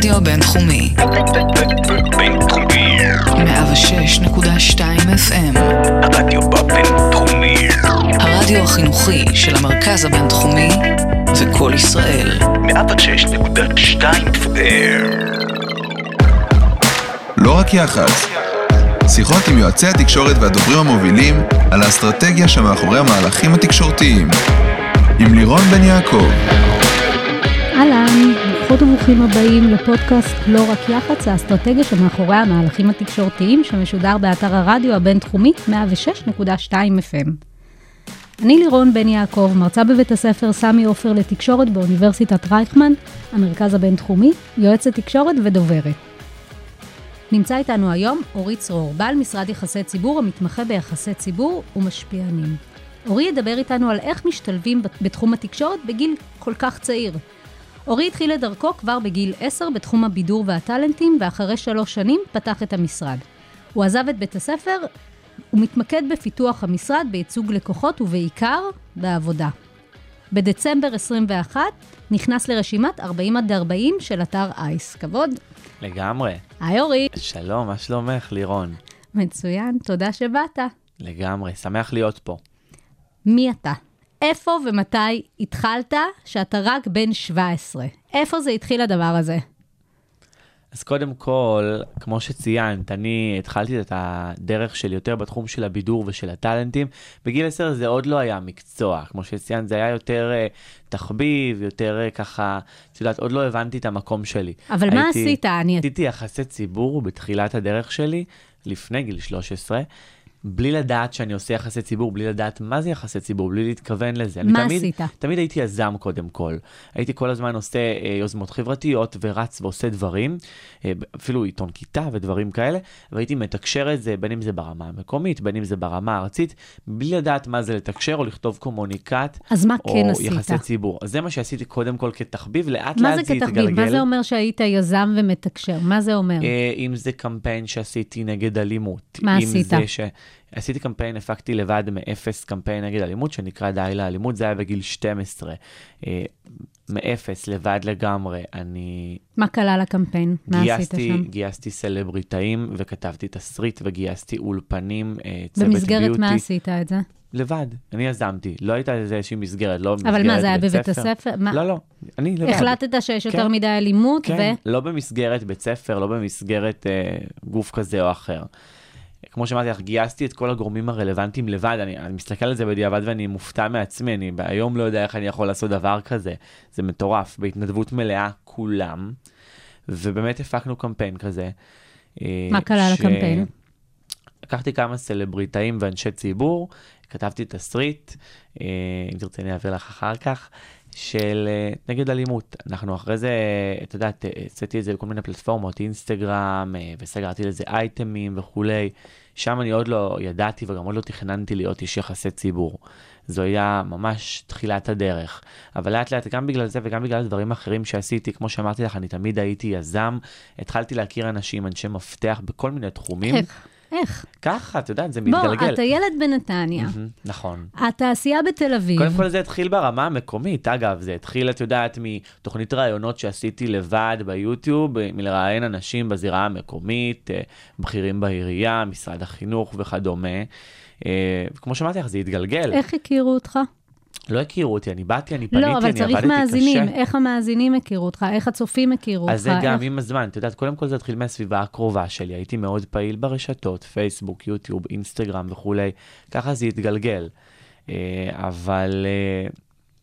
הרדיו הבינתחומי. בינתחומי. 106.2 FM. הרדיו בבינתחומי. הרדיו החינוכי של המרכז הבינתחומי זה קול ישראל. 106.2 FM. לא רק יח"צ. שיחות עם יועצי התקשורת והדוברים המובילים על האסטרטגיה שמאחורי המהלכים התקשורתיים. עם לירון בן יעקב. אהלן, ברוכות וברוכים הבאים לפודקאסט לא רק יח"צ, האסטרטגיה שמאחורי המהלכים התקשורתיים שמשודר באתר הרדיו הבינתחומי 106.2 FM. אני לירון בן יעקב, מרצה בבית הספר סמי עופר לתקשורת באוניברסיטת רייכמן, המרכז הבינתחומי, יועצת תקשורת ודוברת. נמצא איתנו היום אורי צרור, בעל משרד יחסי ציבור המתמחה ביחסי ציבור ומשפיענים. אורי ידבר איתנו על איך משתלבים בתחום התקשורת בגיל כל כך צעיר. אורי התחיל את דרכו כבר בגיל 10 בתחום הבידור והטאלנטים, ואחרי שלוש שנים פתח את המשרד. הוא עזב את בית הספר ומתמקד בפיתוח המשרד, בייצוג לקוחות ובעיקר בעבודה. בדצמבר 21 נכנס לרשימת 40 עד 40 של אתר אייס. כבוד. לגמרי. היי אורי. שלום, מה שלומך, לירון? מצוין, תודה שבאת. לגמרי, שמח להיות פה. מי אתה? איפה ומתי התחלת שאתה רק בן 17? איפה זה התחיל הדבר הזה? אז קודם כל, כמו שציינת, אני התחלתי את הדרך שלי יותר בתחום של הבידור ושל הטאלנטים. בגיל 10 זה עוד לא היה מקצוע, כמו שציינת, זה היה יותר uh, תחביב, יותר uh, ככה, את יודעת, עוד לא הבנתי את המקום שלי. אבל הייתי, מה עשית? אני... עשיתי יחסי ציבור בתחילת הדרך שלי, לפני גיל 13. בלי לדעת שאני עושה יחסי ציבור, בלי לדעת מה זה יחסי ציבור, בלי להתכוון לזה. מה תמיד, עשית? תמיד הייתי יזם קודם כל. הייתי כל הזמן עושה אה, יוזמות חברתיות ורץ ועושה דברים, אה, אפילו עיתון כיתה ודברים כאלה, והייתי מתקשר את זה, בין אם זה ברמה המקומית, בין אם זה ברמה הארצית, בלי לדעת מה זה לתקשר או לכתוב קומוניקט. אז מה או כן עשית? יחסי ציבור. אז זה מה שעשיתי קודם כל כתחביב, לאט מה לאט זה זה כתחביב? התגלגל. מה זה אומר שהיית יזם ומתקשר? מה זה אומר? אה, אם זה קמפיין שעשיתי נגד אלימות. מה עשית? ש... עשיתי קמפיין, הפקתי לבד מאפס קמפיין נגד אלימות, שנקרא די לאלימות, זה היה בגיל 12. אה, מאפס, לבד לגמרי. אני מה כלל הקמפיין? מה עשית שם? גייסתי סלבריטאים וכתבתי תסריט וגייסתי אולפנים, אה, צוות במסגרת ביוטי. מה עשית את זה? לבד, אני יזמתי, לא הייתה איזה איזושהי מסגרת, לא במסגרת אבל מה, זה היה בית בבית הספר? מה- לא, לא, אני לבד. החלטת שיש יותר כן. מדי אלימות, כן, לא במסגרת בית ספר, לא במסגרת אה, גוף כזה או אחר. כמו שאמרתי לך, גייסתי את כל הגורמים הרלוונטיים לבד, אני, אני מסתכל על זה בדיעבד ואני מופתע מעצמי, אני היום לא יודע איך אני יכול לעשות דבר כזה. זה מטורף, בהתנדבות מלאה, כולם. ובאמת הפקנו קמפיין כזה. אה, מה כלל הקמפיין? לקחתי כמה סלבריטאים ואנשי ציבור, כתבתי תסריט, אה, אם תרצה אני אעביר לך אחר כך, של אה, נגד אלימות. אנחנו אחרי זה, את יודעת, אה, עשיתי את זה בכל מיני פלטפורמות, אינסטגרם, אה, וסגרתי לזה אייטמים וכולי. שם אני עוד לא ידעתי וגם עוד לא תכננתי להיות איש יחסי ציבור. זו היה ממש תחילת הדרך. אבל לאט לאט, גם בגלל זה וגם בגלל דברים אחרים שעשיתי, כמו שאמרתי לך, אני תמיד הייתי יזם. התחלתי להכיר אנשים, אנשי מפתח בכל מיני תחומים. איך? איך? ככה, את יודעת, זה בוא, מתגלגל. אתה ילד בנתניה, מהמם, נכון. התעשייה בתל אביב. קודם כל זה התחיל ברמה המקומית, אגב, זה התחיל, את יודעת, מתוכנית ראיונות שעשיתי לבד ביוטיוב, מלראיין אנשים בזירה המקומית, אה, בכירים בעירייה, משרד החינוך וכדומה. אה, כמו שאמרתי לך, זה התגלגל. איך הכירו אותך? לא הכירו אותי, אני באתי, אני פניתי, לא, אבל אני צריך עבדתי מאזינים. קשה. איך המאזינים הכירו אותך? איך הצופים הכירו אותך? אז זה גם איך- עם הזמן, את יודעת, קודם כל זה התחיל מהסביבה הקרובה שלי, הייתי מאוד פעיל ברשתות, פייסבוק, יוטיוב, אינסטגרם וכולי, ככה זה התגלגל. אה, אבל אה,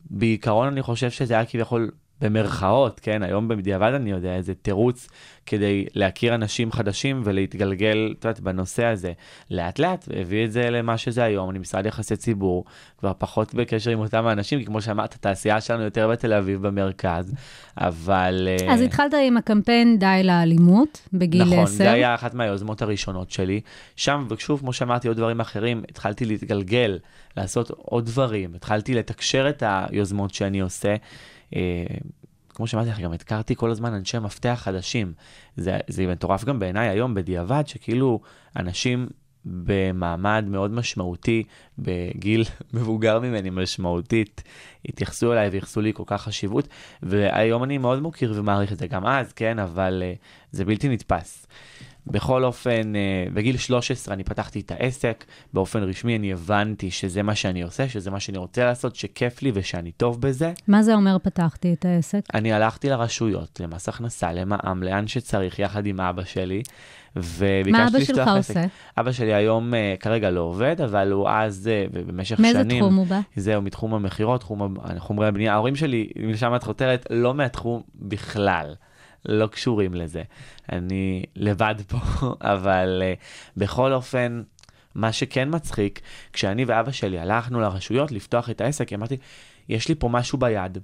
בעיקרון אני חושב שזה היה כביכול במרכאות, כן, היום בדיעבד אני יודע, איזה תירוץ כדי להכיר אנשים חדשים ולהתגלגל, את יודעת, בנושא הזה. לאט לאט הביא את זה למה שזה היום, אני משרד יחסי ציבור, כבר פחות בקשר עם אותם האנשים, כי כמו שאמרת, התעשייה שלנו יותר בתל אביב במרכז, אבל... אה, אז התחלת עם הקמפיין די לאלימות, בגיל 10. נכון, זה היה אחת מהיוזמות הראשונות שלי. שם, ושוב, כמו שאמרתי, עוד דברים אחרים, התחלתי להתגלגל, לעשות עוד דברים, התחלתי לתקשר את היוזמות שאני עושה. אה, כמו שאמרתי לך, גם הכרתי כל הזמן אנשי מפתח חדשים. זה, זה מטורף גם בעיניי היום, בדיעבד, שכאילו אנשים במעמד מאוד משמעותי, בגיל מבוגר ממני משמעותית, התייחסו אליי וייחסו לי כל כך חשיבות, והיום אני מאוד מוקיר ומעריך את זה, גם אז, כן, אבל uh, זה בלתי נתפס. בכל אופן, אה, בגיל 13 אני פתחתי את העסק, באופן רשמי אני הבנתי שזה מה שאני עושה, שזה מה שאני רוצה לעשות, שכיף לי ושאני טוב בזה. מה זה אומר פתחתי את העסק? אני הלכתי לרשויות, למס הכנסה, למע"מ, לאן שצריך, יחד עם אבא שלי, וביקשתי מה אבא לפתוח שלך עסק. עושה? אבא שלי היום uh, כרגע לא עובד, אבל הוא אז, ובמשך מאיזה שנים... תחום הוא בא? זהו, מתחום המכירות, תחום חומרי הבנייה. ההורים שלי, אם לשם את חותרת, לא מהתחום בכלל. לא קשורים לזה. אני לבד פה, אבל uh, בכל אופן, מה שכן מצחיק, כשאני ואבא שלי הלכנו לרשויות לפתוח את העסק, אמרתי, יש לי פה משהו ביד.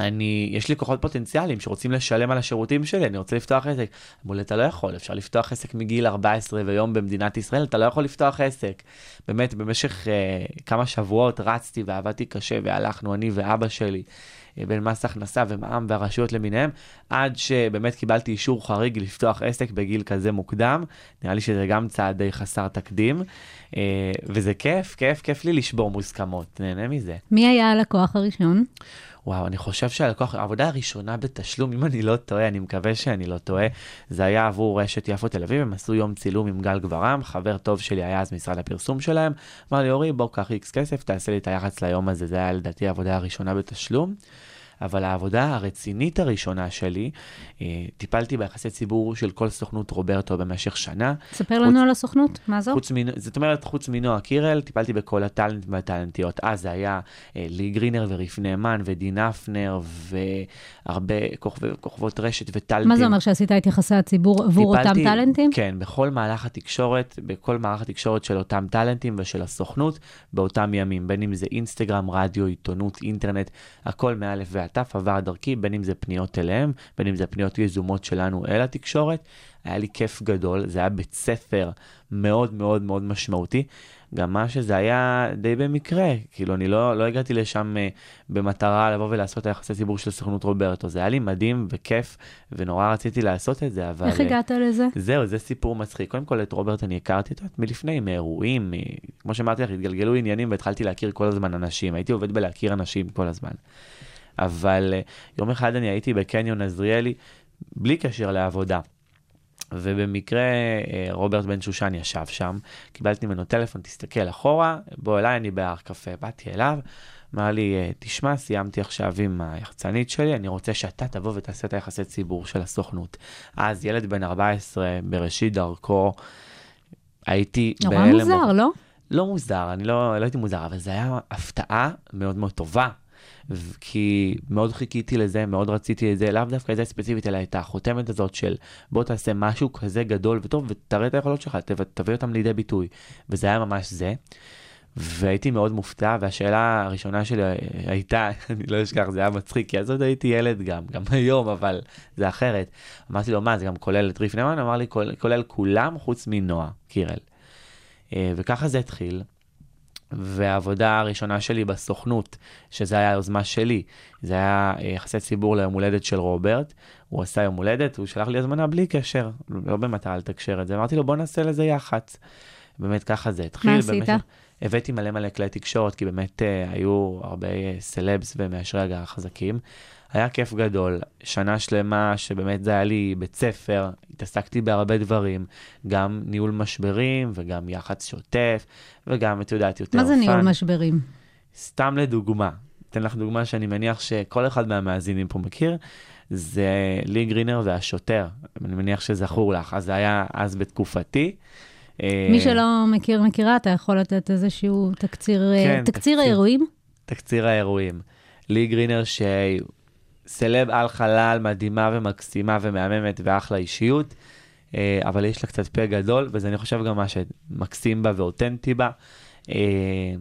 אני, יש לי כוחות פוטנציאליים שרוצים לשלם על השירותים שלי, אני רוצה לפתוח עסק. אמרו לי, אתה לא יכול, אפשר לפתוח עסק מגיל 14 ויום במדינת ישראל, אתה לא יכול לפתוח עסק. באמת, במשך uh, כמה שבועות רצתי ועבדתי קשה, והלכנו, אני ואבא שלי, uh, בין מס הכנסה ומע"מ והרשויות למיניהם, עד שבאמת קיבלתי אישור חריג לפתוח עסק בגיל כזה מוקדם. נראה לי שזה גם צעד די חסר תקדים, uh, וזה כיף, כיף, כיף לי לשבור מוסכמות, נהנה מזה. מי היה הלקוח הראשון? וואו, אני חושב שהלקוח, העבודה הראשונה בתשלום, אם אני לא טועה, אני מקווה שאני לא טועה, זה היה עבור רשת יפו תל אביב, הם עשו יום צילום עם גל גברם, חבר טוב שלי היה אז משרד הפרסום שלהם, אמר לי, אורי, בוא קח איקס כסף, תעשה לי את היח"צ ליום הזה, זה היה לדעתי העבודה הראשונה בתשלום. אבל העבודה הרצינית הראשונה שלי, אה, טיפלתי ביחסי ציבור של כל סוכנות רוברטו במשך שנה. ספר לנו על הסוכנות, מה זו? חוץ מנ... זאת אומרת, חוץ מנועה קירל, טיפלתי בכל הטאלנט והטאלנטיות. אז זה היה אה, לי גרינר וריף נאמן ודין אפנר והרבה כוכבי, כוכבות רשת וטאלנטים. מה זה אומר שעשית את יחסי הציבור עבור אותם טיפלתי- טאלנטים? כן, בכל מהלך התקשורת, בכל מערך התקשורת של אותם טאלנטים ושל הסוכנות, באותם ימים, בין אם זה אינסטגרם, רדיו, עיתונות, אינטרנט, הכל מאלף ועד תף עבר דרכי, בין אם זה פניות אליהם, בין אם זה פניות יזומות שלנו אל התקשורת. היה לי כיף גדול, זה היה בית ספר מאוד מאוד מאוד משמעותי. גם מה שזה היה די במקרה, כאילו אני לא, לא הגעתי לשם uh, במטרה לבוא ולעשות את היחסי ציבור של סוכנות רוברטו, זה היה לי מדהים וכיף, ונורא רציתי לעשות את זה, אבל... איך אה, הגעת לזה? זהו, זה סיפור מצחיק. קודם כל, את רוברט אני הכרתי אותו מלפני, מאירועים, מ... כמו שאמרתי לך, התגלגלו עניינים והתחלתי להכיר כל הזמן אנשים. הייתי עובד בלהכיר אנשים כל הזמן. אבל uh, יום אחד אני הייתי בקניון עזריאלי, בלי קשר לעבודה. ובמקרה אה, רוברט בן שושן ישב שם, קיבלתי ממנו טלפון, תסתכל אחורה, בוא אליי, אני בהר קפה. באתי אליו, אמר לי, אה, תשמע, סיימתי עכשיו עם היחצנית שלי, אני רוצה שאתה תבוא ותעשה את היחסי ציבור של הסוכנות. אז ילד בן 14, בראשית דרכו, הייתי נורא בהלם. מוזר, לא? לא מוזר, אני לא, לא הייתי מוזר, אבל זו הייתה הפתעה מאוד מאוד טובה. כי מאוד חיכיתי לזה, מאוד רציתי את זה, לאו דווקא את זה ספציפית, אלא את החותמת הזאת של בוא תעשה משהו כזה גדול וטוב ותראה את היכולות שלך, תביא אותם לידי ביטוי. וזה היה ממש זה. והייתי מאוד מופתע, והשאלה הראשונה שלי הייתה, אני לא אשכח, זה היה מצחיק, כי אז עוד הייתי ילד גם, גם היום, אבל זה אחרת. אמרתי לו, מה, זה גם כולל את ריף נאמן? אמר לי, "כולל- כולל כולם חוץ מנועה קירל. אה, וככה זה התחיל. והעבודה הראשונה שלי בסוכנות, שזה היה היוזמה שלי, זה היה אה, יחסי ציבור ליום הולדת של רוברט. הוא עשה יום הולדת, הוא שלח לי הזמנה בלי קשר, לא במטרה לתקשר את זה. אמרתי לו, בוא נעשה לזה יח"צ. באמת ככה זה התחיל. מה עשית? הבאתי מלא מלא כלי תקשורת, כי באמת אה, היו הרבה אה, סלבס ומאשרי הגעה חזקים. היה כיף גדול, שנה שלמה שבאמת זה היה לי בית ספר, התעסקתי בהרבה דברים, גם ניהול משברים וגם יח"צ שוטף, וגם, את יודעת, יותר מה זה ניהול פאן. משברים? סתם לדוגמה, אתן לך דוגמה שאני מניח שכל אחד מהמאזינים פה מכיר, זה לי גרינר והשוטר, אני מניח שזכור לך, אז זה היה אז בתקופתי. אה, מי שלא מכיר, מכירה, אתה יכול לתת איזשהו תקציר, אה, כן, תקציר תקציר. האירועים? תקציר האירועים. לי גרינר שסלב על בכלל מדהימה ומקסימה ומהממת ואחלה אישיות, אה, אבל יש לה קצת פה גדול, וזה אני חושב גם מה שמקסים בה ואותנטי בה. אה,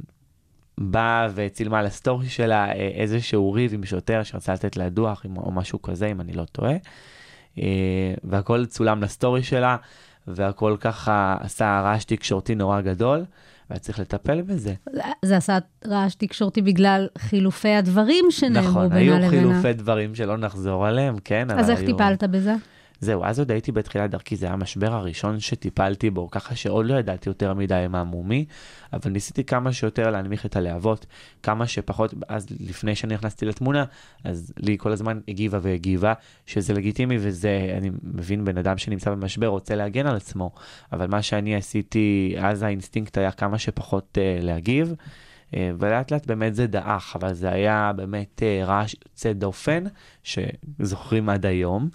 באה וצילמה על הסטורי שלה איזשהו ריב עם שוטר שרצה לתת לה דוח או משהו כזה, אם אני לא טועה. והכל צולם לסטורי שלה, והכל ככה עשה רעש תקשורתי נורא גדול, והיה צריך לטפל בזה. זה עשה רעש תקשורתי בגלל חילופי הדברים שנאמרו נכון, בינה היו לבינה. חילופי דברים שלא נחזור עליהם, כן, אז איך היו... טיפלת בזה? זהו, אז עוד הייתי בתחילת דרכי, זה היה המשבר הראשון שטיפלתי בו, ככה שעוד לא ידעתי יותר מדי מה מומי, אבל ניסיתי כמה שיותר להנמיך את הלהבות, כמה שפחות, אז לפני שאני נכנסתי לתמונה, אז לי כל הזמן הגיבה והגיבה, שזה לגיטימי וזה, אני מבין בן אדם שנמצא במשבר רוצה להגן על עצמו, אבל מה שאני עשיתי, אז האינסטינקט היה כמה שפחות uh, להגיב. אה, ולאט לאט באמת זה דעך, אבל זה היה באמת אה, רעש יוצא דופן, שזוכרים עד היום.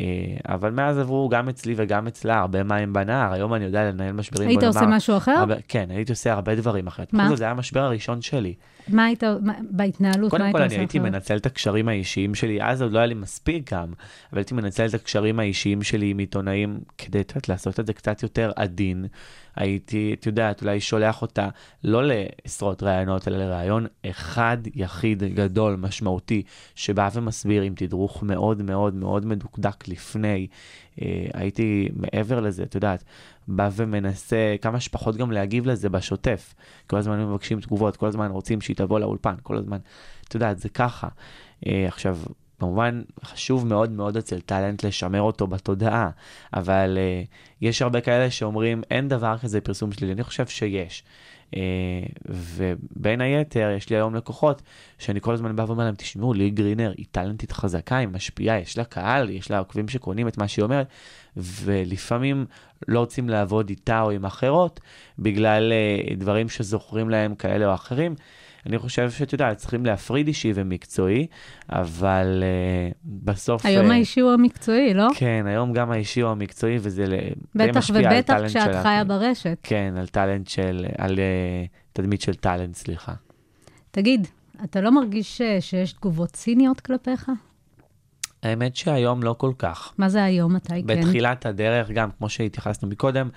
אה, אבל מאז עברו גם אצלי וגם אצלה הרבה מים בנהר, היום אני יודע לנהל משברים. היית עושה משהו אחר? כן, הייתי עושה הרבה דברים אחרת. מה? זאת, זה היה המשבר הראשון שלי. מה היית, מה- בהתנהלות, מה היית עושה? קודם כל, אני הייתי מנצל את הקשרים האישיים שלי, אז עוד לא היה לי מספיק גם, אבל הייתי מנצל את הקשרים האישיים שלי עם עיתונאים כדי את יודעת, לעשות את זה קצת יותר עדין. הייתי, את יודעת, אולי שולח אותה לא לעשרות ראיונות, אלא לראיון אחד יחיד גדול, משמעותי, שבא ומסביר עם תדרוך מאוד מאוד מאוד מדוקדק לפני. אה, הייתי מעבר לזה, את יודעת, בא ומנסה כמה שפחות גם להגיב לזה בשוטף. כל הזמן מבקשים תגובות, כל הזמן רוצים שהיא תבוא לאולפן, כל הזמן, את יודעת, זה ככה. אה, עכשיו, כמובן, חשוב מאוד מאוד אצל טאלנט לשמר אותו בתודעה, אבל אה, יש הרבה כאלה שאומרים, אין דבר כזה פרסום שלילי, אני חושב שיש. Uh, ובין היתר, יש לי היום לקוחות שאני כל הזמן בא ואומר להם, תשמעו, לי גרינר היא טאלנטית חזקה, היא משפיעה, יש לה קהל, יש לה עוקבים שקונים את מה שהיא אומרת, ולפעמים לא רוצים לעבוד איתה או עם אחרות, בגלל uh, דברים שזוכרים להם כאלה או אחרים. אני חושב שאת יודעת, צריכים להפריד אישי ומקצועי, אבל uh, בסוף... היום אה, האישי הוא המקצועי, לא? כן, היום גם האישי הוא המקצועי, וזה ל- די בטח משפיע על ובטח טאלנט כשאת. חיה ברשת. כן, על טאלנט של, על uh, תדמית של טאלנט, סליחה. תגיד, אתה לא מרגיש שיש תגובות ציניות כלפיך? האמת שהיום לא כל כך. מה זה היום, מתי כן? בתחילת הדרך, גם כמו שהתייחסנו מקודם,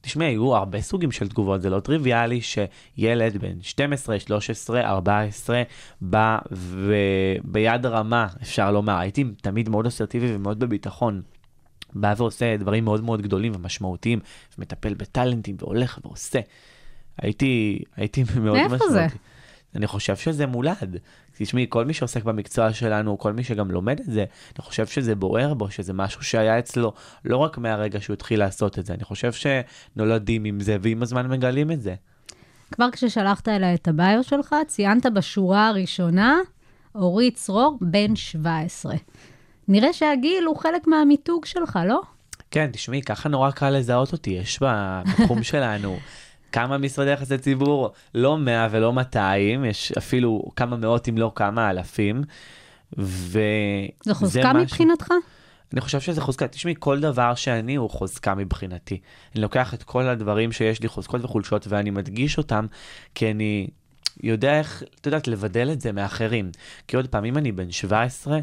תשמעי, היו הרבה סוגים של תגובות, זה לא טריוויאלי שילד בן 12, 13, 14 בא וביד רמה, אפשר לומר, הייתי תמיד מאוד אסרטיבי ומאוד בביטחון. בא ועושה דברים מאוד מאוד גדולים ומשמעותיים, ומטפל בטאלנטים והולך ועושה. הייתי, הייתי מאוד מאיפה משמעותי. זה? אני חושב שזה מולד. תשמעי, כל מי שעוסק במקצוע שלנו, כל מי שגם לומד את זה, אני חושב שזה בוער בו, שזה משהו שהיה אצלו לא רק מהרגע שהוא התחיל לעשות את זה, אני חושב שנולדים עם זה, ועם הזמן מגלים את זה. כבר כששלחת אליי את הביו שלך, ציינת בשורה הראשונה, אורית צרור, בן 17. נראה שהגיל הוא חלק מהמיתוג שלך, לא? כן, תשמעי, ככה נורא קל לזהות אותי, יש בתחום שלנו כמה משרדי יחסי ציבור, לא 100 ולא 200, יש אפילו כמה מאות אם לא כמה אלפים. ו... זו חוזקה משהו- מבחינתך? אני חושב שזה חוזקה. תשמעי, כל דבר שאני הוא חוזקה מבחינתי. אני לוקח את כל הדברים שיש לי, חוזקות וחולשות, ואני מדגיש אותם, כי אני יודע איך, את יודעת, לבדל את זה מאחרים. כי עוד פעם, אם אני בן 17,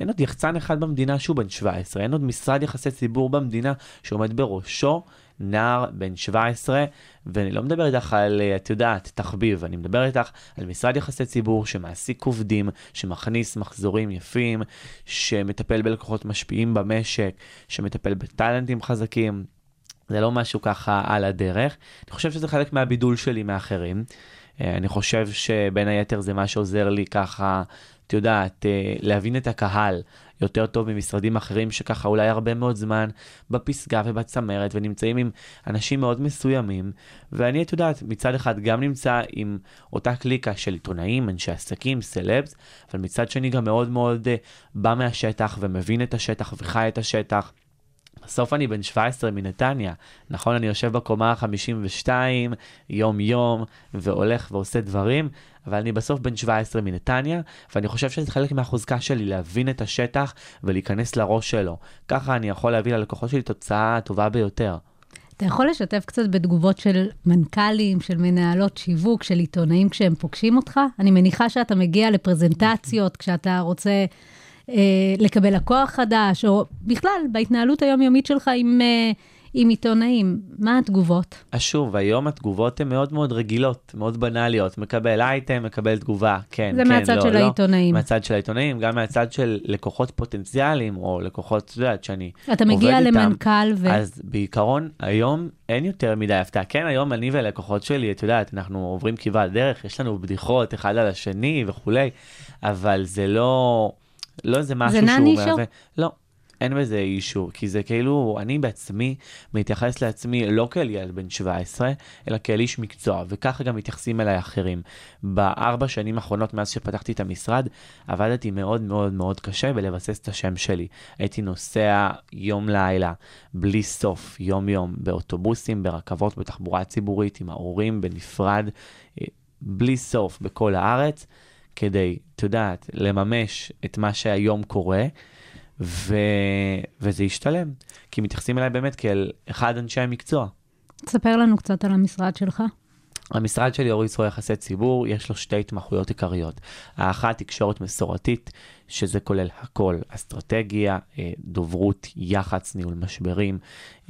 אין עוד יחצן אחד במדינה שהוא בן 17, אין עוד משרד יחסי ציבור במדינה שעומד בראשו נער בן 17, ואני לא מדבר איתך על, אה, את יודעת, תחביב, אני מדבר איתך על משרד יחסי ציבור שמעסיק עובדים, שמכניס מחזורים יפים, שמטפל בלקוחות משפיעים במשק, שמטפל בטאלנטים חזקים. זה לא משהו ככה על הדרך. אני חושב שזה חלק מהבידול שלי מאחרים. אה, אני חושב שבין היתר זה מה שעוזר לי ככה, את יודעת, אה, להבין את הקהל יותר טוב ממשרדים אחרים שככה אולי הרבה מאוד זמן בפסגה ובצמרת ונמצאים עם אנשים מאוד מסוימים. ואני, את יודעת, מצד אחד גם נמצא עם אותה קליקה של עיתונאים, אנשי עסקים, סלבס, אבל מצד שני גם מאוד מאוד אה, בא מהשטח ומבין את השטח וחי את השטח. בסוף אני בן 17 מנתניה, נכון? אני יושב בקומה ה-52 יום-יום והולך ועושה דברים, אבל אני בסוף בן 17 מנתניה, ואני חושב שזה חלק מהחוזקה שלי להבין את השטח ולהיכנס לראש שלו. ככה אני יכול להביא ללקוחות שלי תוצאה הטובה ביותר. אתה יכול לשתף קצת בתגובות של מנכ"לים, של מנהלות שיווק, של עיתונאים כשהם פוגשים אותך? אני מניחה שאתה מגיע לפרזנטציות כשאתה רוצה לקבל לקוח חדש, או בכלל, בהתנהלות היומיומית שלך עם, אה, עם עיתונאים. מה התגובות? אז שוב, היום התגובות הן מאוד מאוד רגילות, מאוד בנאליות. מקבל אייטם, מקבל תגובה, כן, זה כן, מהצד לא, של לא. העיתונאים. מהצד של העיתונאים, גם מהצד של לקוחות פוטנציאליים, או לקוחות, את יודעת, שאני אתה מגיע עובד איתם. למנכ"ל ו... אז בעיקרון, היום אין יותר מדי הפתעה. כן, היום אני ולקוחות שלי, את יודעת, אנחנו עוברים כברת דרך, יש לנו בדיחות אחד על השני וכולי, אבל זה לא, לא איזה משהו שהוא נישו? מהווה... לא. אין בזה אישו, כי זה כאילו, אני בעצמי מתייחס לעצמי לא כאל ילד בן 17, אלא כאל איש מקצוע, וככה גם מתייחסים אליי אחרים. בארבע שנים האחרונות מאז שפתחתי את המשרד, עבדתי מאוד מאוד מאוד קשה בלבסס את השם שלי. הייתי נוסע יום לילה, בלי סוף, יום יום, באוטובוסים, ברכבות, בתחבורה ציבורית, עם ההורים, בנפרד, אה, בלי סוף, בכל הארץ, כדי, את יודעת, לממש את מה שהיום קורה. ו... וזה ישתלם, כי מתייחסים אליי באמת כאל אחד אנשי המקצוע. תספר לנו קצת על המשרד שלך. המשרד שלי, אורי יצרו יחסי ציבור, יש לו שתי התמחויות עיקריות. האחת, תקשורת מסורתית, שזה כולל הכל, אסטרטגיה, אה, דוברות, יח"צ, ניהול משברים,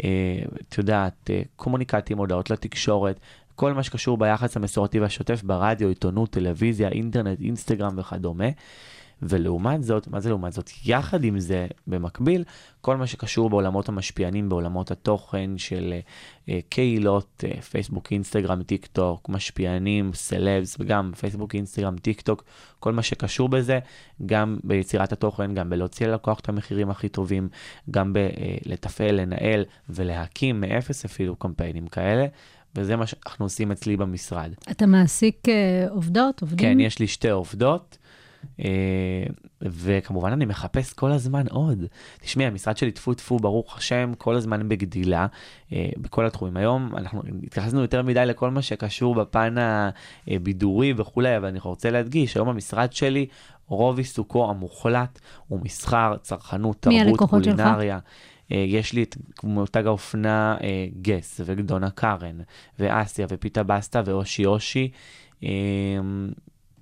אה, את יודעת, אה, קומוניקטים, הודעות לתקשורת, כל מה שקשור ביח"צ המסורתי והשוטף ברדיו, עיתונות, טלוויזיה, אינטרנט, אינסטגרם וכדומה. ולעומת זאת, מה זה לעומת זאת? יחד עם זה, במקביל, כל מה שקשור בעולמות המשפיענים, בעולמות התוכן של uh, קהילות, uh, פייסבוק, אינסטגרם, טיק טוק, משפיענים, סלבס, וגם פייסבוק, אינסטגרם, טיק טוק, כל מה שקשור בזה, גם ביצירת התוכן, גם בלהוציא ללקוח את המחירים הכי טובים, גם בלתפעל, לנהל ולהקים מאפס אפילו קמפיינים כאלה. וזה מה שאנחנו עושים אצלי במשרד. אתה מעסיק uh, עובדות, עובדים? כן, יש לי שתי עובדות. אה, וכמובן אני מחפש כל הזמן עוד. תשמעי, המשרד שלי טפו טפו, ברוך השם, כל הזמן בגדילה, אה, בכל התחומים. היום אנחנו התייחסנו יותר מדי לכל מה שקשור בפן הבידורי וכולי, אבל אני רוצה להדגיש, היום המשרד שלי, רוב עיסוקו המוחלט הוא מסחר, צרכנות, תרבות, קולינריה. שלך? אה, יש לי את מותג האופנה גס וגדונה קארן ואסיה ופיתה בסטה ואושי אושי.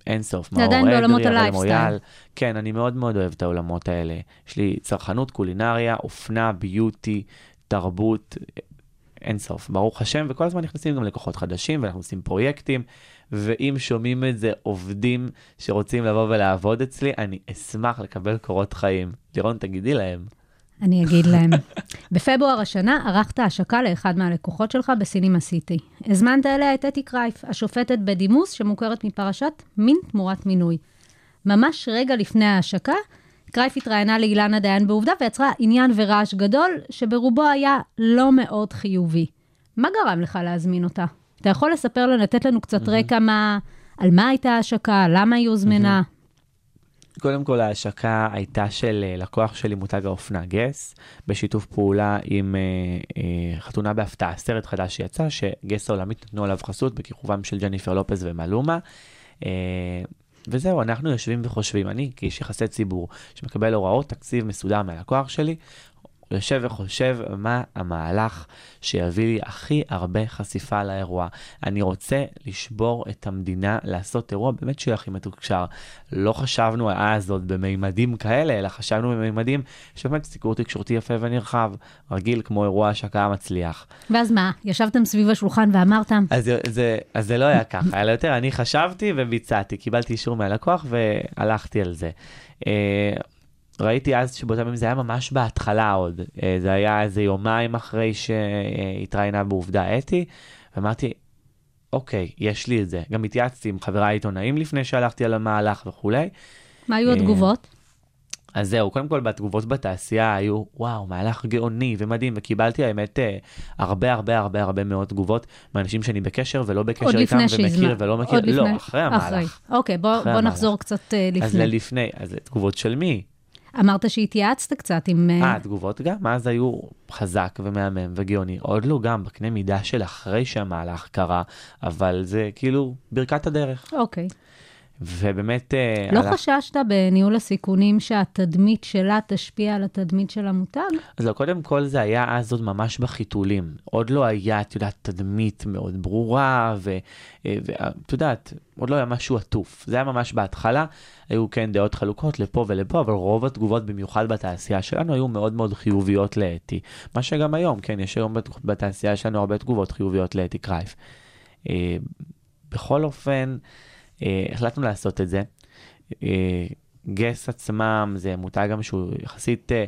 אין סוף. זה עדיין בעולמות הלייפסטייל. כן, אני מאוד מאוד אוהב את העולמות האלה. יש לי צרכנות, קולינריה, אופנה, ביוטי, תרבות, אין סוף, ברוך השם, וכל הזמן נכנסים גם לקוחות חדשים, ואנחנו עושים פרויקטים, ואם שומעים את זה עובדים שרוצים לבוא ולעבוד אצלי, אני אשמח לקבל קורות חיים. לירון, תגידי להם. אני אגיד להם. בפברואר השנה ערכת השקה לאחד מהלקוחות שלך בסינימה סיטי. הזמנת אליה את אתי קרייף, השופטת בדימוס שמוכרת מפרשת מין תמורת מינוי. ממש רגע לפני ההשקה, קרייף התראיינה לאילנה דיין בעובדה ויצרה עניין ורעש גדול, שברובו היה לא מאוד חיובי. מה גרם לך להזמין אותה? אתה יכול לספר לנו, לתת לנו קצת רקע מה, על מה הייתה ההשקה, למה היא הוזמנה? קודם כל ההשקה הייתה של אה, לקוח שלי מותג האופנה גס, בשיתוף פעולה עם אה, אה, חתונה בהפתעה, סרט חדש שיצא, שגס העולמית נתנו עליו חסות בכיכובם של ג'ניפר לופז ומלומה. אה, וזהו, אנחנו יושבים וחושבים, אני כאיש יחסי ציבור שמקבל הוראות תקציב מסודר מהלקוח שלי, יושב וחושב מה המהלך שיביא לי הכי הרבה חשיפה לאירוע. אני רוצה לשבור את המדינה, לעשות אירוע באמת שיהיה הכי מתוקשר. לא חשבנו אז עוד במימדים כאלה, אלא חשבנו במימדים שבאמת סיקור תקשורתי יפה ונרחב, רגיל כמו אירוע השקה מצליח. ואז מה, ישבתם סביב השולחן ואמרתם? אז זה, אז זה לא היה ככה, אלא יותר אני חשבתי וביצעתי, קיבלתי אישור מהלקוח והלכתי על זה. אה, ראיתי אז שבאותם ימים זה היה ממש בהתחלה עוד. אה, זה היה איזה יומיים אחרי שהתראיינה בעובדה אתי, ואמרתי, אוקיי, יש לי את זה. גם התייעצתי עם חבריי העיתונאים לפני שהלכתי על המהלך וכולי. מה היו התגובות? אז זהו, קודם כל בתגובות בתעשייה היו, וואו, מהלך גאוני ומדהים, וקיבלתי האמת אה, הרבה הרבה הרבה הרבה מאוד תגובות מאנשים שאני בקשר ולא בקשר איתם, ומכיר ולא מכיר, לא, לפני, אחרי המהלך. אחרי. אוקיי, בוא, בוא נחזור קצת לפני. אז לפני, אז תגובות של מי? אמרת שהתייעצת קצת עם... אה, תגובות גם, אז היו חזק ומהמם וגאוני. עוד לא גם בקנה מידה של אחרי שהמהלך קרה, אבל זה כאילו ברכת הדרך. אוקיי. ובאמת... אה, לא הלך... חששת בניהול הסיכונים שהתדמית שלה תשפיע על התדמית של המותג? אז לא, קודם כל זה היה אז עוד ממש בחיתולים. עוד לא היה, את יודעת, תדמית מאוד ברורה, ואת אה, יודעת, עוד לא היה משהו עטוף. זה היה ממש בהתחלה, היו כן דעות חלוקות לפה ולפה, אבל רוב התגובות, במיוחד בתעשייה שלנו, היו מאוד מאוד חיוביות לאתי. מה שגם היום, כן, יש היום בתעשייה שלנו הרבה תגובות חיוביות לאתי קרייף. אה, בכל אופן, החלטנו לעשות את זה. אה, גס עצמם זה מותג גם שהוא יחסית, אה,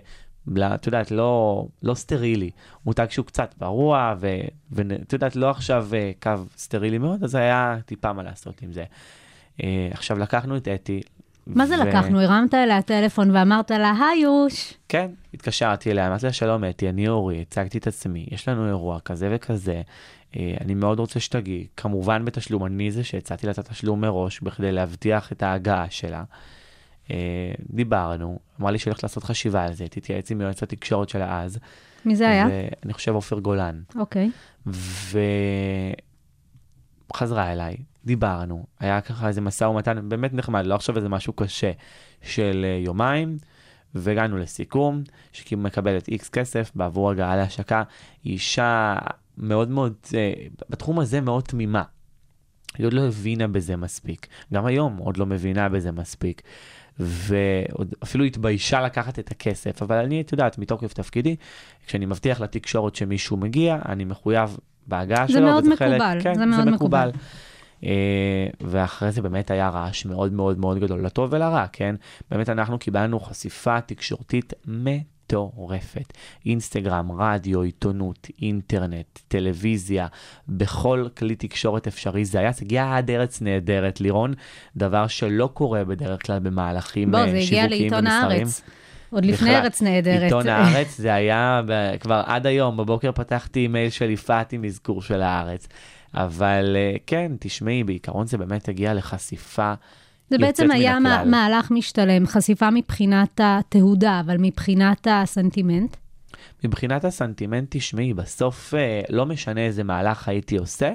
את יודעת, לא, לא סטרילי, מותג שהוא קצת פרוע, ואת יודעת, לא עכשיו קו סטרילי מאוד, אז היה טיפה מה לעשות עם זה. עכשיו לקחנו את אתי, מה זה ו- לקחנו? הרמת אליה טלפון ואמרת לה, היי יוש. כן, התקשרתי אליה, אמרתי לה, שלום אתי, אני אורי, הצגתי את עצמי, יש לנו אירוע כזה וכזה, אה, אני מאוד רוצה שתגיעי, כמובן בתשלום, אני זה שהצעתי לה את התשלום מראש, בכדי להבטיח את ההגעה שלה. אה, דיברנו, אמרה לי שהיא הולכת לעשות חשיבה על זה, תתייעץ עם יועץ התקשורת שלה אז. מי זה היה? ואני חושב עופר גולן. אוקיי. וחזרה אליי, דיברנו, היה ככה איזה משא ומתן באמת נחמד, לא עכשיו איזה משהו קשה של אה, יומיים, והגענו לסיכום, שהיא מקבלת איקס כסף בעבור הגעה להשקה, היא אישה מאוד מאוד, אה, בתחום הזה מאוד תמימה. היא עוד לא הבינה בזה מספיק, גם היום עוד לא מבינה בזה מספיק. ואפילו התביישה לקחת את הכסף, אבל אני, את יודעת, מתוקף תפקידי, כשאני מבטיח לתקשורת שמישהו מגיע, אני מחויב בהגעה זה שלו. מאוד וזה חלק- מקובל, כן, זה מאוד מקובל. אה, ואחרי זה באמת היה רעש מאוד מאוד מאוד גדול, לטוב ולרע, כן? באמת אנחנו קיבלנו חשיפה תקשורתית מטורפת. אינסטגרם, רדיו, עיתונות, אינטרנט, טלוויזיה, בכל כלי תקשורת אפשרי. זה היה, זה הגיע עד ארץ נהדרת, לירון, דבר שלא קורה בדרך כלל במהלכים בוא, אה, זה הגיע שיווקיים לעיתון. הארץ. עוד לפני בכלל, ארץ נהדרת. עיתון הארץ זה היה כבר עד היום, בבוקר פתחתי אימייל של יפעת עם אזכור של הארץ. אבל אה, כן, תשמעי, בעיקרון זה באמת הגיע לחשיפה זה בעצם היה מה-. מהלך משתלם, חשיפה מבחינת התהודה, אבל מבחינת הסנטימנט. מבחינת הסנטימנט, תשמעי, בסוף אה, לא משנה איזה מהלך הייתי עושה,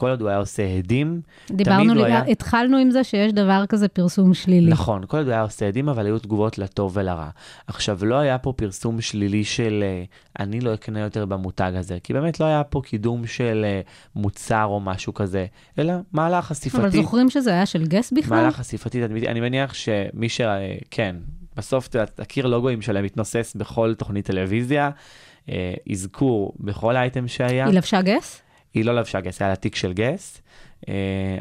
כל עוד הוא היה עושה הדים, דיברנו, לי, היה... התחלנו עם זה שיש דבר כזה פרסום שלילי. נכון, כל עוד הוא היה עושה עדים, אבל היו תגובות לטוב ולרע. עכשיו, לא היה פה פרסום שלילי של אה, אני לא אקנה יותר במותג הזה, כי באמת לא היה פה קידום של אה, מוצר או משהו כזה, אלא מהלך חשיפתי. אבל זוכרים שזה היה של גס בכלל? מהלך חשיפתי. אני מניח שמי ש... כן, בסוף הקיר לוגוים שלהם מתנוסס בכל תוכנית טלוויזיה, אה, אזכור בכל אייטם שהיה. היא לבשה גס? היא לא לבשה גס, היה לה תיק של גס, אה,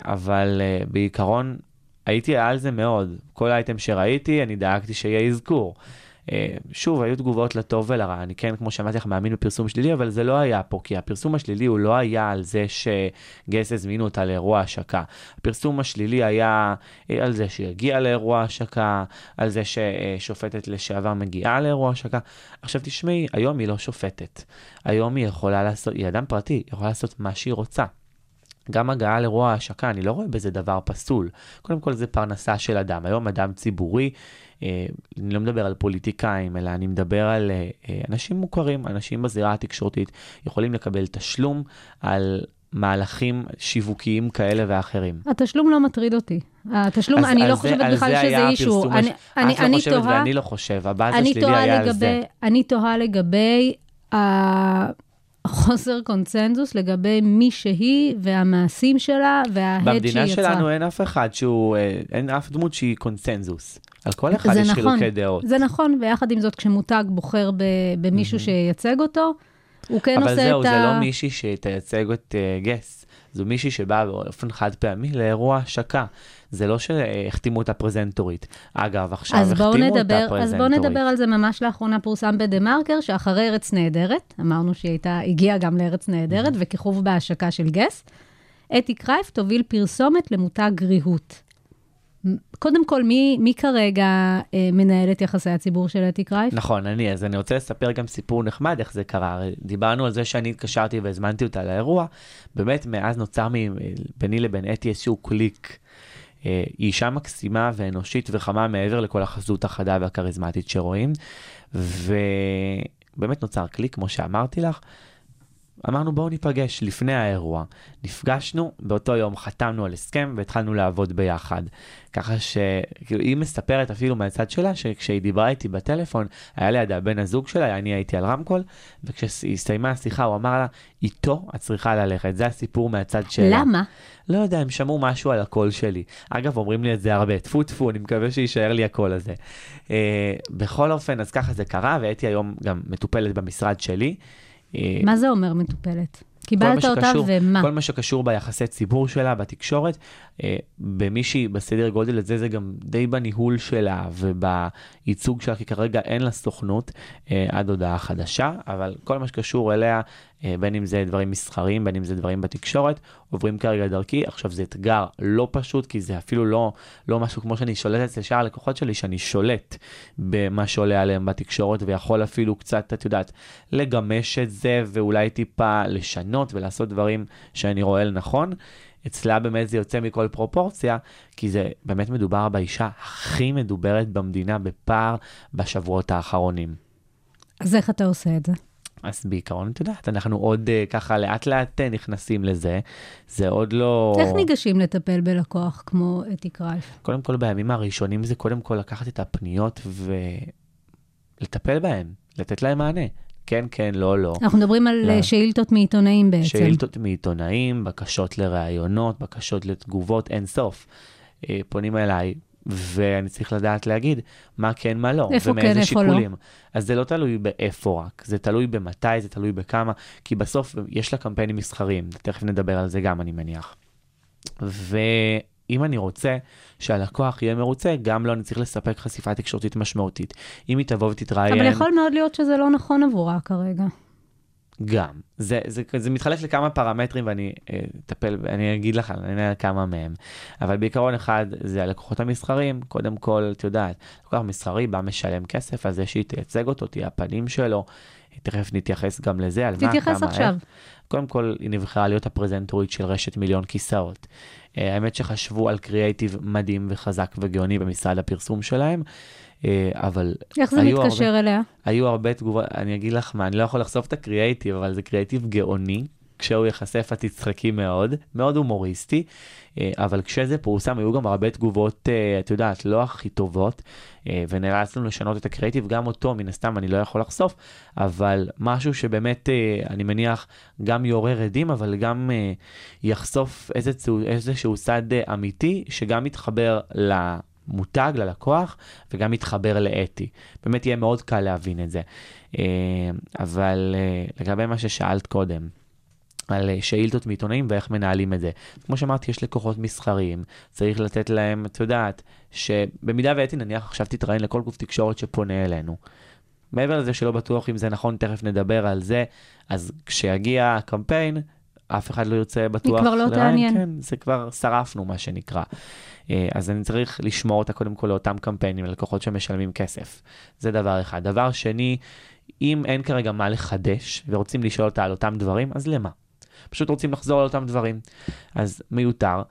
אבל אה, בעיקרון הייתי על זה מאוד. כל אייטם שראיתי, אני דאגתי שיהיה אזכור. אה, שוב, היו תגובות לטוב ולרע. אני כן, כמו שאמרתי לך, מאמין בפרסום שלילי, אבל זה לא היה פה, כי הפרסום השלילי הוא לא היה על זה שגס הזמינו אותה לאירוע השקה. הפרסום השלילי היה אה, על זה שהגיעה לאירוע השקה, על זה ששופטת לשעבר מגיעה לאירוע השקה. עכשיו תשמעי, היום היא לא שופטת. היום היא יכולה לעשות, היא אדם פרטי, היא יכולה לעשות מה שהיא רוצה. גם הגעה לאירוע ההשקה, אני לא רואה בזה דבר פסול. קודם כל זה פרנסה של אדם. היום אדם ציבורי, אה, אני לא מדבר על פוליטיקאים, אלא אני מדבר על אה, אה, אנשים מוכרים, אנשים בזירה התקשורתית, יכולים לקבל תשלום על מהלכים שיווקיים כאלה ואחרים. התשלום לא מטריד אותי. התשלום, אז אני על לא חושבת בכלל זה שזה אישו. הפרסום אני- הש- אני- את לא אני חושבת תוהה- ואני לא חושב, הבאז אני השלילי תוהה היה על זה. לגבי, אני תוהה לגבי החוסר קונצנזוס לגבי מי שהיא והמעשים שלה וההד שהיא במדינה יצרה. שלנו אין אף אחד שהוא, אה, אין אף דמות שהיא קונצנזוס. על כל אחד זה יש נכון, חילוקי דעות. זה נכון, ויחד עם זאת, כשמותג בוחר ב- במישהו שייצג אותו, הוא כן אבל עושה זהו, את זה ה... לא מישהי שתייצג את uh, גס. זו מישהי שבאה באופן חד פעמי לאירוע השקה. זה לא שהחתימו אותה פרזנטורית. אגב, עכשיו החתימו אותה נדבר, פרזנטורית. אז בואו נדבר על זה ממש לאחרונה פורסם בדה מרקר, שאחרי ארץ נהדרת, אמרנו שהיא הייתה, הגיעה גם לארץ נהדרת, וכיכוב בהשקה של גס, אתי קרייף תוביל פרסומת למותג ריהוט. קודם כל, מי, מי כרגע אה, מנהל את יחסי הציבור של אתי קרייף? נכון, אני, אז אני רוצה לספר גם סיפור נחמד איך זה קרה. דיברנו על זה שאני התקשרתי והזמנתי אותה לאירוע. באמת, מאז נוצר מ- ביני לבין אתי איזשהו קליק. אה, היא אישה מקסימה ואנושית וחמה מעבר לכל החזות החדה והכריזמטית שרואים. ובאמת נוצר קליק, כמו שאמרתי לך. אמרנו בואו ניפגש לפני האירוע. נפגשנו, באותו יום חתמנו על הסכם והתחלנו לעבוד ביחד. ככה שכאילו היא מספרת אפילו מהצד שלה, שכשהיא דיברה איתי בטלפון, היה לידה בן הזוג שלה, אני הייתי על רמקול, וכשהסתיימה השיחה הוא אמר לה, איתו את צריכה ללכת, זה הסיפור מהצד שלה. למה? לא יודע, הם שמעו משהו על הקול שלי. אגב, אומרים לי את זה הרבה, טפו טפו, אני מקווה שיישאר לי הקול הזה. אה, בכל אופן, אז ככה זה קרה, והייתי היום גם מטופלת במשרד שלי. אה, מה זה אומר מטופלת? קיבלת אותה שקשור- ומה? כל מה שקשור ביחסי ציבור שלה, בתקשורת, אה, במישהי בסדר גודל הזה, זה גם די בניהול שלה ובייצוג שלה, כי כרגע אין לה סוכנות אה, עד הודעה חדשה, אבל כל מה שקשור אליה, בין אם זה דברים מסחריים, בין אם זה דברים בתקשורת, עוברים כרגע דרכי. עכשיו זה אתגר לא פשוט, כי זה אפילו לא, לא משהו כמו שאני שולט אצל שאר הלקוחות שלי, שאני שולט במה שעולה עליהם בתקשורת, ויכול אפילו קצת, את יודעת, לגמש את זה, ואולי טיפה לשנות ולעשות דברים שאני רואה לנכון. אצלה באמת זה יוצא מכל פרופורציה, כי זה באמת מדובר באישה הכי מדוברת במדינה בפער בשבועות האחרונים. אז איך אתה עושה את זה? אז בעיקרון, את יודעת, אנחנו עוד uh, ככה לאט לאט uh, נכנסים לזה, זה עוד לא... איך ניגשים לטפל בלקוח כמו אתי קרייף? קודם כל, בימים הראשונים זה קודם כל לקחת את הפניות ולטפל בהן, לתת להן מענה. כן, כן, לא, לא. אנחנו מדברים על לא. שאילתות מעיתונאים בעצם. שאילתות מעיתונאים, בקשות לראיונות, בקשות לתגובות, אין סוף. אה, פונים אליי, ואני צריך לדעת להגיד מה כן, מה לא, איפה ומאיזה כן, איפה לא. שיקולים. אז זה לא תלוי באיפה רק, זה תלוי במתי, זה תלוי בכמה, כי בסוף יש לה קמפיינים מסחריים, תכף נדבר על זה גם, אני מניח. ואם אני רוצה שהלקוח יהיה מרוצה, גם לו אני צריך לספק חשיפה תקשורתית משמעותית. אם היא תבוא ותתראיין... אבל יכול מאוד להיות שזה לא נכון עבורה כרגע. גם. זה, זה, זה מתחלק לכמה פרמטרים ואני אה, אטפל, אני אגיד לך, אני אענה על כמה מהם. אבל בעיקרון אחד זה הלקוחות המסחרים, קודם כל, את יודעת, לקוח מסחרי בא משלם כסף זה שהיא תייצג אותו, תהיה הפנים שלו, תכף נתייחס גם לזה, על מה, כמה, תתייחס עכשיו. קודם כל, היא נבחרה להיות הפרזנטורית של רשת מיליון כיסאות. אה, האמת שחשבו על קריאייטיב מדהים וחזק וגאוני במשרד הפרסום שלהם, אבל איך זה מתקשר הרבה... אליה? היו הרבה תגובות, אני אגיד לך מה, אני לא יכול לחשוף את הקריאייטיב, אבל זה קריאייטיב גאוני. כשהוא ייחשף את תצחקי מאוד, מאוד הומוריסטי, אה, אבל כשזה פורסם היו גם הרבה תגובות, אה, את יודעת, לא הכי טובות, אה, ונאלצנו לשנות את הקריאייטיב, גם אותו מן הסתם אני לא יכול לחשוף, אבל משהו שבאמת אני מניח גם יעורר עדים, אבל גם יחשוף איזה, איזשהו צד אמיתי, שגם מתחבר ל... מותג ללקוח וגם מתחבר לאתי. באמת יהיה מאוד קל להבין את זה. אבל לגבי מה ששאלת קודם, על שאילתות מעיתונאים ואיך מנהלים את זה. כמו שאמרתי, יש לקוחות מסחריים, צריך לתת להם, את יודעת, שבמידה ואתי נניח עכשיו תתראיין לכל גוף תקשורת שפונה אלינו. מעבר לזה שלא בטוח אם זה נכון, תכף נדבר על זה, אז כשיגיע הקמפיין, אף אחד לא ירצה בטוח. היא כבר לא תעניין. כן, זה כבר שרפנו, מה שנקרא. אה, אז אני צריך לשמור אותה קודם כל לאותם קמפיינים, ללקוחות שמשלמים כסף. זה דבר אחד. דבר שני, אם אין כרגע מה לחדש ורוצים לשאול אותה על אותם דברים, אז למה? פשוט רוצים לחזור על אותם דברים. אז מיותר.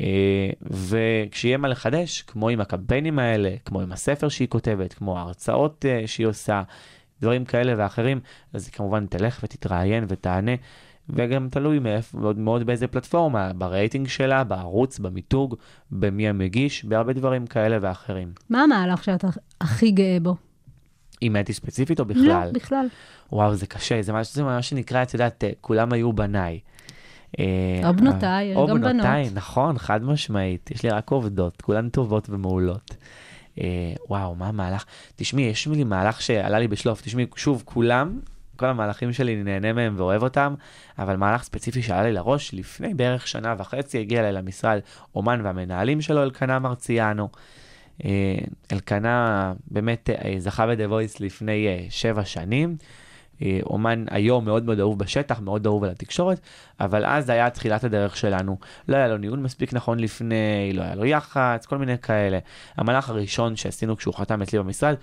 אה, וכשיהיה מה לחדש, כמו עם הקמפיינים האלה, כמו עם הספר שהיא כותבת, כמו ההרצאות אה, שהיא עושה, דברים כאלה ואחרים, אז היא כמובן תלך ותתראיין ותענה. וגם תלוי מאוד, מאוד באיזה פלטפורמה, ברייטינג שלה, בערוץ, במיתוג, במי המגיש, בהרבה דברים כאלה ואחרים. מה המהלך שאתה הכי גאה בו? עם אתי ספציפית או בכלל? לא, בכלל. וואו, זה קשה, זה מה, זה שנקרא, את יודעת, כולם היו בניי. או בנותיי, יש או גם בנות. בנותיי, נכון, חד משמעית. יש לי רק עובדות, כולן טובות ומעולות. אה, וואו, מה המהלך? תשמעי, יש לי מהלך שעלה לי בשלוף. תשמעי, שוב, כולם, כל המהלכים שלי, נהנה מהם ואוהב אותם, אבל מהלך ספציפי שעלה לי לראש, לפני בערך שנה וחצי הגיע אליי למשרד אומן והמנהלים שלו, אלקנה מרציאנו. אה, אלקנה באמת אה, זכה ב-The Voice לפני אה, שבע שנים. אומן היום מאוד מאוד אהוב בשטח, מאוד אהוב על התקשורת, אבל אז היה תחילת הדרך שלנו. לא היה לו ניהול מספיק נכון לפני, לא היה לו יח"צ, כל מיני כאלה. המהלך הראשון שעשינו כשהוא חתם אצלי במשרד,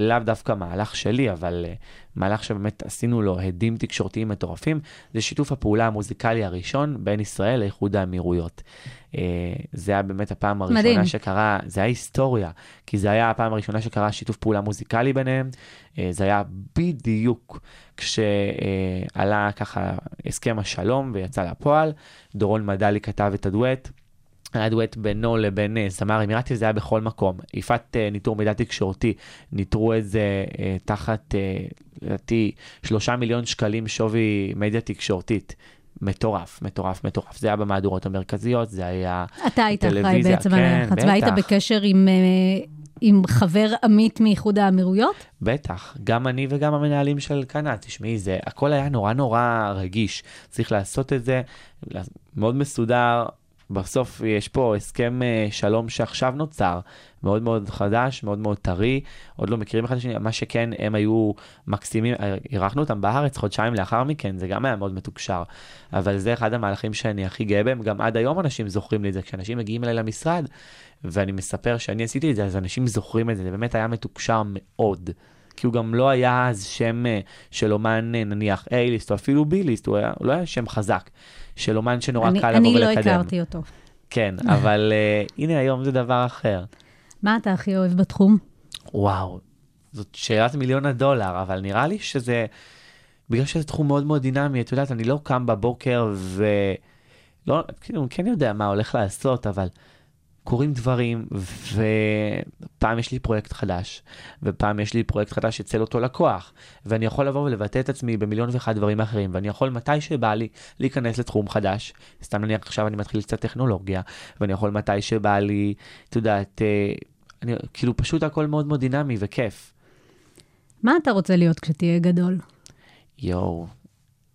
לאו דווקא מהלך שלי, אבל uh, מהלך שבאמת עשינו לו הדים תקשורתיים מטורפים, זה שיתוף הפעולה המוזיקלי הראשון בין ישראל לאיחוד האמירויות. Uh, זה היה באמת הפעם הראשונה מדהים. שקרה, זה היה היסטוריה, כי זה היה הפעם הראשונה שקרה שיתוף פעולה מוזיקלי ביניהם. Uh, זה היה בדיוק כשעלה uh, ככה הסכם השלום ויצא לפועל. דורון מדלי כתב את הדואט. היה דואט בינו לבין uh, זמר אמירתי, זה היה בכל מקום. יפעת uh, ניטור מידע תקשורתי, ניטרו את זה uh, תחת, לדעתי, שלושה מיליון שקלים שווי מדיה תקשורתית. מטורף, מטורף, מטורף. זה היה במהדורות המרכזיות, זה היה אתה היית אחראי בעצם על כן, הלחץ, והיית. בקשר עם, אה, עם חבר עמית מאיחוד האמירויות? בטח, גם אני וגם המנהלים של אלקנה, תשמעי, זה הכל היה נורא נורא רגיש. צריך לעשות את זה מאוד מסודר, בסוף יש פה הסכם אה, שלום שעכשיו נוצר, מאוד מאוד חדש, מאוד מאוד טרי, עוד לא מכירים אחד את השני, מה שכן, הם היו מקסימים, אה, אירחנו אותם בארץ חודשיים לאחר מכן, זה גם היה מאוד מתוקשר, אבל זה אחד המהלכים שאני הכי גאה בהם, גם עד היום אנשים זוכרים לי את זה, כשאנשים מגיעים אליי למשרד, ואני מספר שאני עשיתי את זה, אז אנשים זוכרים את זה, זה באמת היה מתוקשר מאוד. כי הוא גם לא היה אז שם אה, של אומן, אה, נניח, A-ליסט או אפילו B-ליסט, הוא, היה, הוא לא היה שם חזק, של אומן שנורא אני, קל לבוא אני ולקדם. לא הכרתי אותו. כן, אבל uh, הנה היום זה דבר אחר. מה אתה הכי אוהב בתחום? וואו, זאת שאלת מיליון הדולר, אבל נראה לי שזה, בגלל שזה תחום מאוד מאוד דינמי, את יודעת, אני לא קם בבוקר ו... לא, כאילו, אני כן יודע מה הולך לעשות, אבל קורים דברים, ופעם יש לי פרויקט חדש, ופעם יש לי פרויקט חדש אצל אותו לקוח, ואני יכול לבוא ולבטא את עצמי במיליון ואחד דברים אחרים, ואני יכול מתי שבא לי להיכנס לתחום חדש, סתם נניח עכשיו אני מתחיל קצת טכנולוגיה, ואני יכול מתי שבא לי, את יודעת, אה, אני, כאילו פשוט הכל מאוד מאוד דינמי וכיף. מה אתה רוצה להיות כשתהיה גדול? יואו,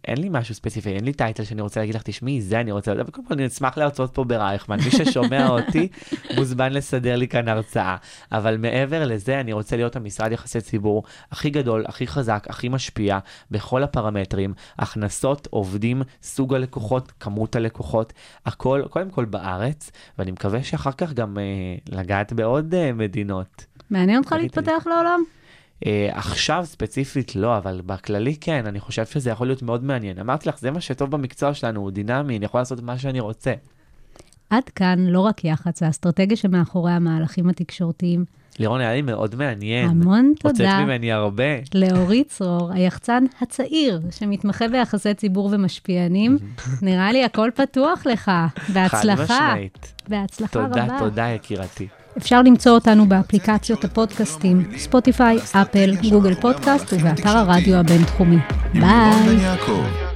אין לי משהו ספציפי, אין לי טייטל שאני רוצה להגיד לך, תשמעי, זה אני רוצה לדעת, וקודם כל אני אשמח להרצות פה ברייכמן, מי ששומע אותי מוזמן לסדר לי כאן הרצאה. אבל מעבר לזה, אני רוצה להיות המשרד יחסי ציבור הכי גדול, הכי חזק, הכי משפיע, בכל הפרמטרים, הכנסות, עובדים, סוג הלקוחות, כמות הלקוחות, הכל, קודם כל בארץ, ואני מקווה שאחר כך גם אה, לגעת בעוד אה, מדינות. מעניין אותך. להתפתח לעולם? Uh, עכשיו ספציפית לא, אבל בכללי כן, אני חושב שזה יכול להיות מאוד מעניין. אמרתי לך, זה מה שטוב במקצוע שלנו, הוא דינמי, אני יכול לעשות מה שאני רוצה. עד כאן לא רק יח"צ, האסטרטגיה שמאחורי המהלכים התקשורתיים. לירון, היה לי מאוד מעניין. המון תודה. הוצאת ממני הרבה. לאורי צרור, היחצן הצעיר, שמתמחה ביחסי ציבור ומשפיענים. נראה לי הכל פתוח לך. בהצלחה. חד משמעית. בהצלחה רבה. תודה, תודה יקירתי. אפשר למצוא אותנו באפליקציות הפודקאסטים, ספוטיפיי, אפל, גוגל פודקאסט ובאתר הרדיו הבינתחומי. ביי.